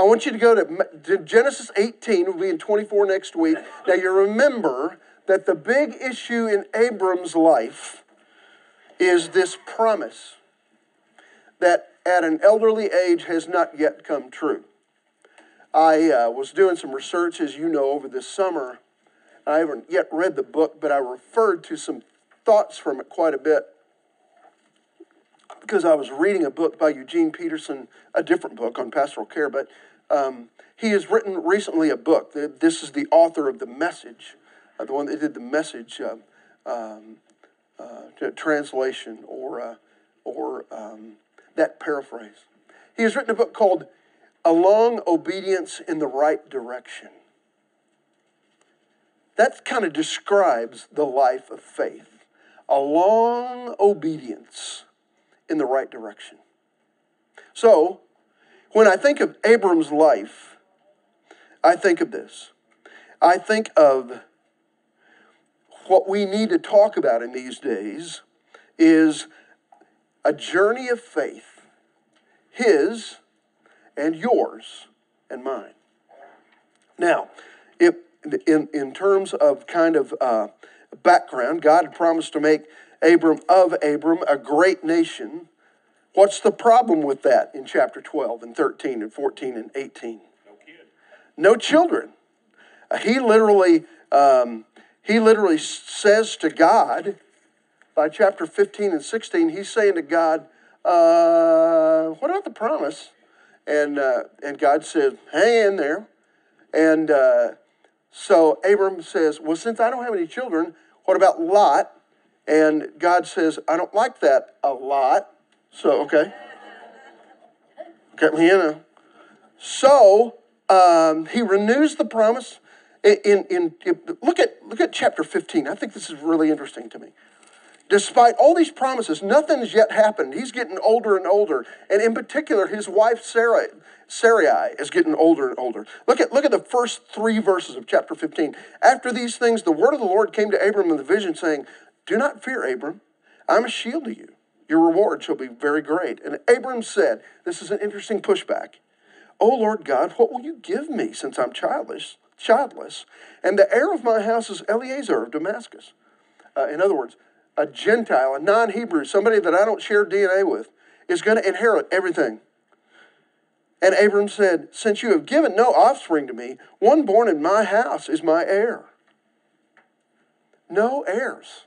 I want you to go to, to Genesis 18. We'll be in 24 next week. Now, you remember that the big issue in Abram's life is this promise that at an elderly age has not yet come true. I uh, was doing some research, as you know, over this summer. I haven't yet read the book, but I referred to some thoughts from it quite a bit because I was reading a book by Eugene Peterson, a different book on pastoral care, but um, he has written recently a book. This is the author of The Message, uh, the one that did The Message uh, um, uh, translation or, uh, or um, that paraphrase. He has written a book called A Long Obedience in the Right Direction. That kind of describes the life of faith. A long obedience in the right direction. So, when I think of Abram's life, I think of this. I think of what we need to talk about in these days is a journey of faith, his and yours and mine. Now, if, in, in terms of kind of uh, background, God had promised to make Abram of Abram a great nation. What's the problem with that in chapter 12 and 13 and 14 and 18? No. No children. Uh, he literally, um, he literally says to God, by chapter 15 and 16, he's saying to God, uh, what about the promise? And, uh, and God says, hang in there. And uh, so Abram says, well, since I don't have any children, what about Lot? And God says, I don't like that a lot. So, okay. Me in. So um, he renews the promise. In, in, in, look at look at chapter 15. I think this is really interesting to me. Despite all these promises, nothing has yet happened. He's getting older and older. And in particular, his wife Sarah, Sarai is getting older and older. Look at, look at the first three verses of chapter 15. After these things, the word of the Lord came to Abram in the vision, saying, Do not fear, Abram. I'm a shield to you. Your reward shall be very great. And Abram said, This is an interesting pushback. O Lord God, what will you give me since I'm childless? Childless, and the heir of my house is Eliezer of Damascus. Uh, in other words, a Gentile, a non Hebrew, somebody that I don't share DNA with, is going to inherit everything. And Abram said, Since you have given no offspring to me, one born in my house is my heir. No heirs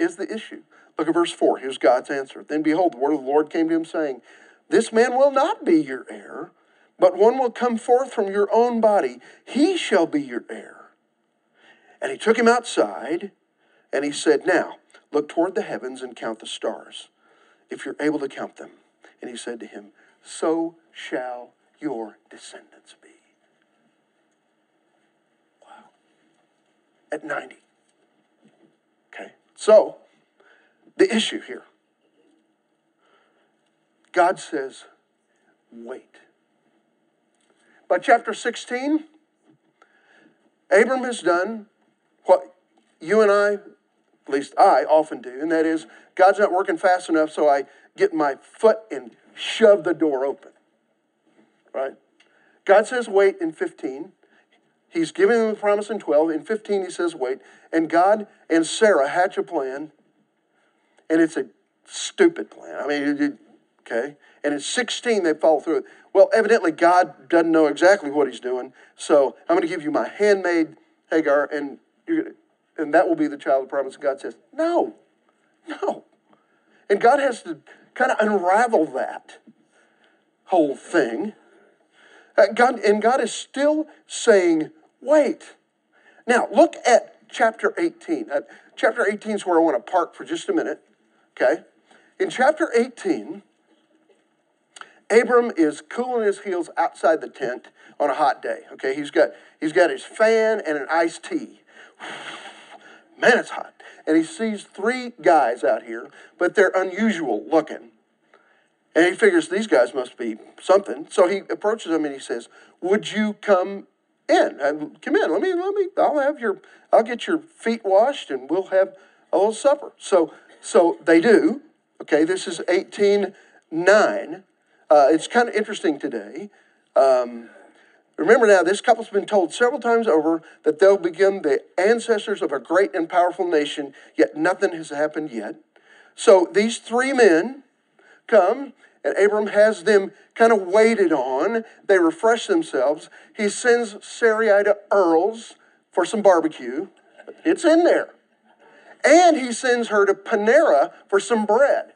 is the issue. Look at verse 4. Here's God's answer. Then behold, the word of the Lord came to him, saying, This man will not be your heir, but one will come forth from your own body. He shall be your heir. And he took him outside and he said, Now, look toward the heavens and count the stars, if you're able to count them. And he said to him, So shall your descendants be. Wow. At 90. Okay. So, the issue here God says, wait. By chapter 16, Abram has done what you and I at least I often do, and that is God's not working fast enough, so I get my foot and shove the door open. Right? God says wait in 15. He's giving them the promise in 12. In 15, he says wait. And God and Sarah hatch a plan, and it's a stupid plan. I mean, okay? And at 16, they fall through. Well, evidently, God doesn't know exactly what he's doing, so I'm going to give you my handmaid Hagar, and you're and that will be the child of promise. And God says, no, no. And God has to kind of unravel that whole thing. Uh, God, and God is still saying, wait. Now, look at chapter 18. Uh, chapter 18 is where I want to park for just a minute. Okay? In chapter 18, Abram is cooling his heels outside the tent on a hot day. Okay, he's got he's got his fan and an iced tea. Man, it's hot. And he sees three guys out here, but they're unusual looking. And he figures these guys must be something. So he approaches them and he says, Would you come in? Uh, come in. Let me, let me, I'll have your, I'll get your feet washed and we'll have a little supper. So, so they do. Okay, this is 18 9. Uh, it's kind of interesting today. Um, remember now, this couple's been told several times over that they'll become the ancestors of a great and powerful nation, yet nothing has happened yet. So these three men come, and Abram has them kind of waited on. They refresh themselves. He sends Sarai to Earl's for some barbecue. It's in there. And he sends her to Panera for some bread.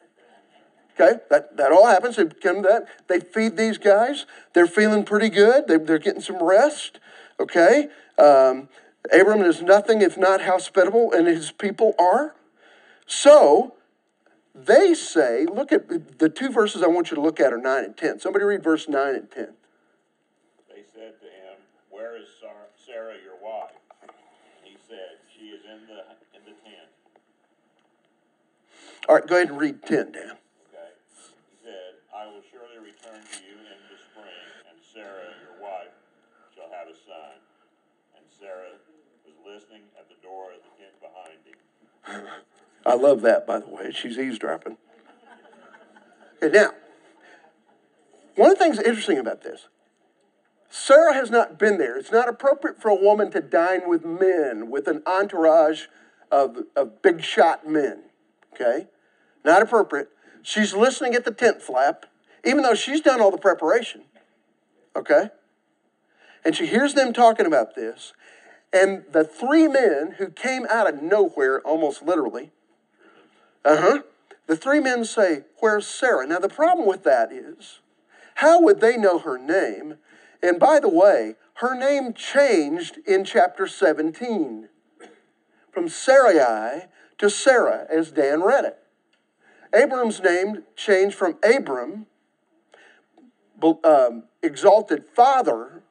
Okay, that, that all happens. They come that. They feed these guys. They're feeling pretty good. They, they're getting some rest. Okay, um, Abram is nothing if not hospitable, and his people are. So they say, look at the two verses I want you to look at are 9 and 10. Somebody read verse 9 and 10. They said to him, Where is Sarah your wife? He said, She is in the, in the tent. All right, go ahead and read 10, Dan. Okay. He said, I will surely return to you in the spring, and Sarah your wife shall have a son. And Sarah was listening at the door of the tent behind him. I love that, by the way. She's eavesdropping. Okay, now, one of the things interesting about this, Sarah has not been there. It's not appropriate for a woman to dine with men, with an entourage of, of big shot men. Okay? Not appropriate. She's listening at the tent flap, even though she's done all the preparation. Okay? And she hears them talking about this. And the three men who came out of nowhere, almost literally, uh huh. The three men say, Where's Sarah? Now, the problem with that is, how would they know her name? And by the way, her name changed in chapter 17 from Sarai to Sarah, as Dan read it. Abram's name changed from Abram, um, exalted father,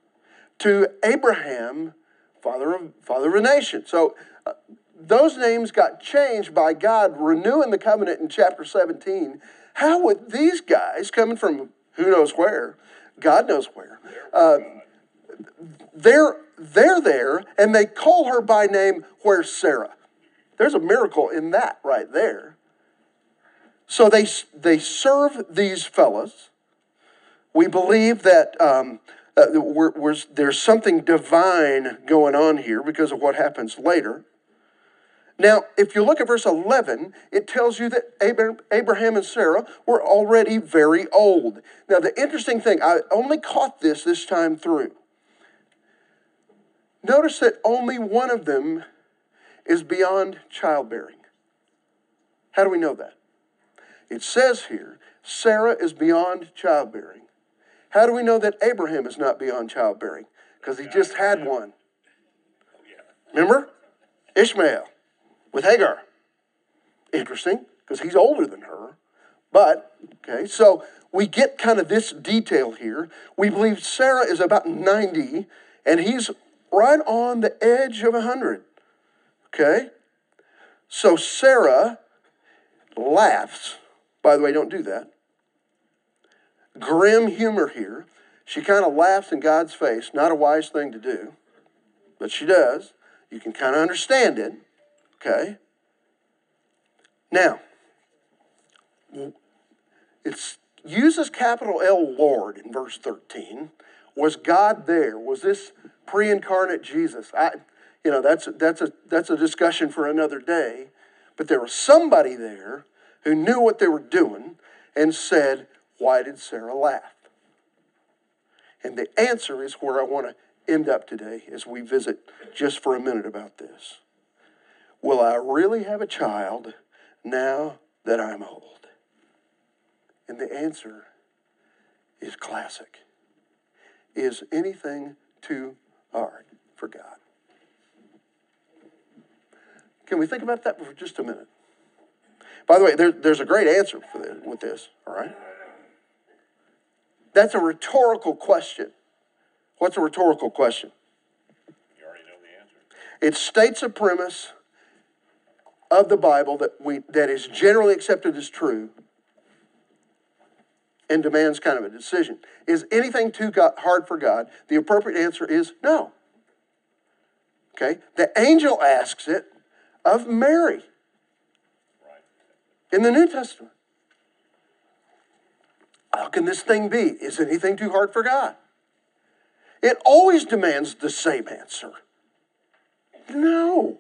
to Abraham, father of, father of a nation. So, uh, those names got changed by God renewing the covenant in chapter 17. How would these guys, coming from who knows where, God knows where, uh, they're, they're there and they call her by name, Where's Sarah? There's a miracle in that right there. So they, they serve these fellas. We believe that um, uh, we're, we're, there's something divine going on here because of what happens later. Now, if you look at verse 11, it tells you that Abraham and Sarah were already very old. Now, the interesting thing, I only caught this this time through. Notice that only one of them is beyond childbearing. How do we know that? It says here, Sarah is beyond childbearing. How do we know that Abraham is not beyond childbearing? Because he just had one. Remember? Ishmael with Hagar. Interesting, because he's older than her. But, okay, so we get kind of this detail here. We believe Sarah is about 90, and he's right on the edge of 100. Okay? So Sarah laughs. By the way, don't do that. Grim humor here. She kind of laughs in God's face. Not a wise thing to do, but she does. You can kind of understand it. Okay? Now, it uses capital L Lord in verse 13. Was God there? Was this pre incarnate Jesus? I, you know, that's, that's, a, that's a discussion for another day. But there was somebody there who knew what they were doing and said, Why did Sarah laugh? And the answer is where I want to end up today as we visit just for a minute about this. Will I really have a child now that I'm old? And the answer is classic. Is anything too hard for God? Can we think about that for just a minute? By the way, there, there's a great answer for this, with this, all right? That's a rhetorical question. What's a rhetorical question? You already know the answer. It states a premise of the Bible that, we, that is generally accepted as true and demands kind of a decision. Is anything too hard for God? The appropriate answer is no. Okay? The angel asks it of Mary in the New Testament. How can this thing be? Is anything too hard for God? it always demands the same answer. No.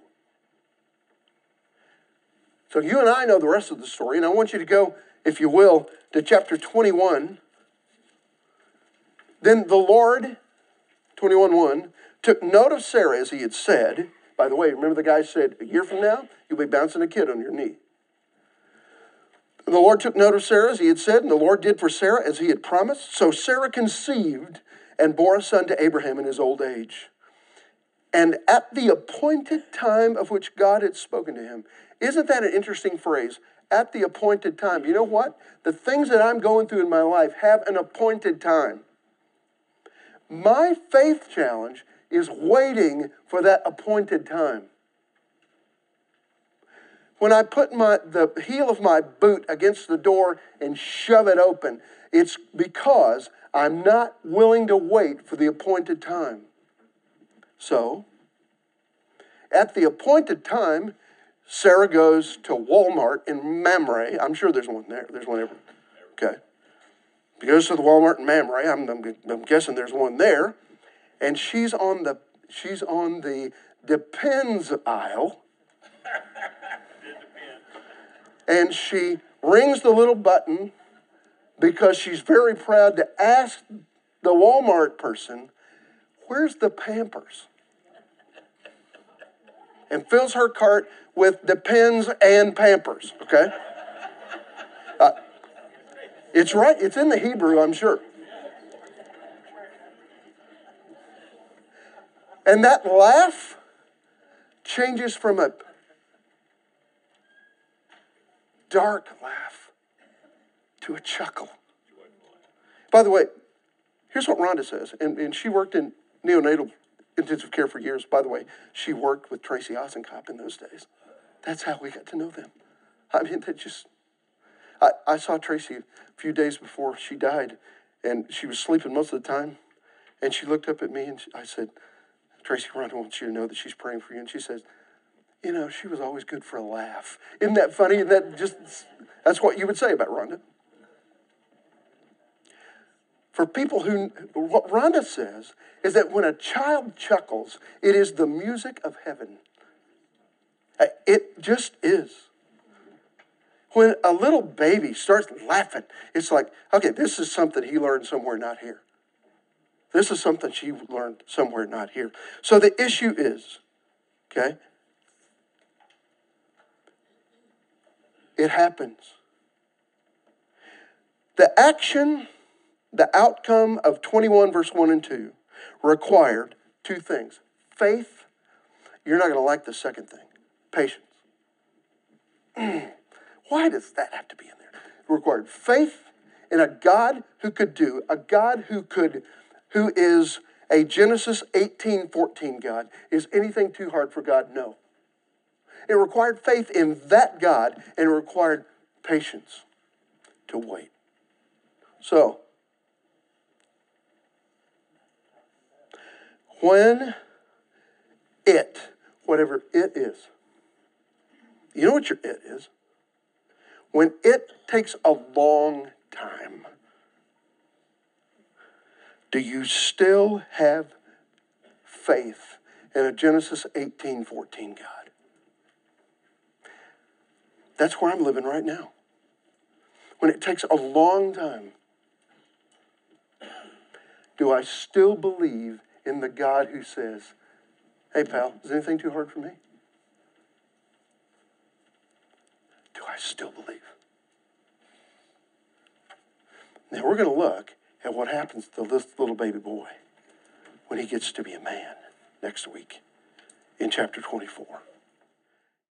So you and I know the rest of the story, and I want you to go, if you will, to chapter 21. Then the Lord, 21 1, took note of Sarah as he had said. By the way, remember the guy said, A year from now, you'll be bouncing a kid on your knee. And the Lord took note of Sarah as he had said, and the Lord did for Sarah as he had promised. So Sarah conceived and bore a son to Abraham in his old age. And at the appointed time of which God had spoken to him. Isn't that an interesting phrase? At the appointed time. You know what? The things that I'm going through in my life have an appointed time. My faith challenge is waiting for that appointed time. When I put my, the heel of my boot against the door and shove it open, it's because I'm not willing to wait for the appointed time. So, at the appointed time, Sarah goes to Walmart in Mamre. I'm sure there's one there. There's one every. Okay. She goes to the Walmart in Mamre. I'm, I'm, I'm guessing there's one there, and she's on the she's on the depends aisle, and she rings the little button because she's very proud to ask the Walmart person, "Where's the Pampers?" and fills her cart with Depends and Pampers, okay? Uh, it's right, it's in the Hebrew, I'm sure. And that laugh changes from a dark laugh to a chuckle. By the way, here's what Rhonda says, and, and she worked in neonatal intensive care for years. By the way, she worked with Tracy Osenkop in those days. That's how we got to know them. I mean, that just. I, I saw Tracy a few days before she died, and she was sleeping most of the time. And she looked up at me and I said, Tracy, Rhonda wants you to know that she's praying for you. And she says, You know, she was always good for a laugh. Isn't that funny? And that just, that's what you would say about Rhonda. For people who, what Rhonda says is that when a child chuckles, it is the music of heaven. Uh, It just is. When a little baby starts laughing, it's like, okay, this is something he learned somewhere not here. This is something she learned somewhere not here. So the issue is, okay, it happens. The action, the outcome of 21, verse 1 and 2 required two things faith. You're not going to like the second thing patience. Why does that have to be in there? It required faith in a God who could do, a God who could, who is a Genesis 18, 14 God. Is anything too hard for God? No. It required faith in that God and it required patience to wait. So, when it, whatever it is, you know what your it is? When it takes a long time, do you still have faith in a Genesis 18 14 God? That's where I'm living right now. When it takes a long time, do I still believe in the God who says, Hey, pal, is anything too hard for me? Do I still believe? Now we're going to look at what happens to this little baby boy when he gets to be a man next week in chapter 24.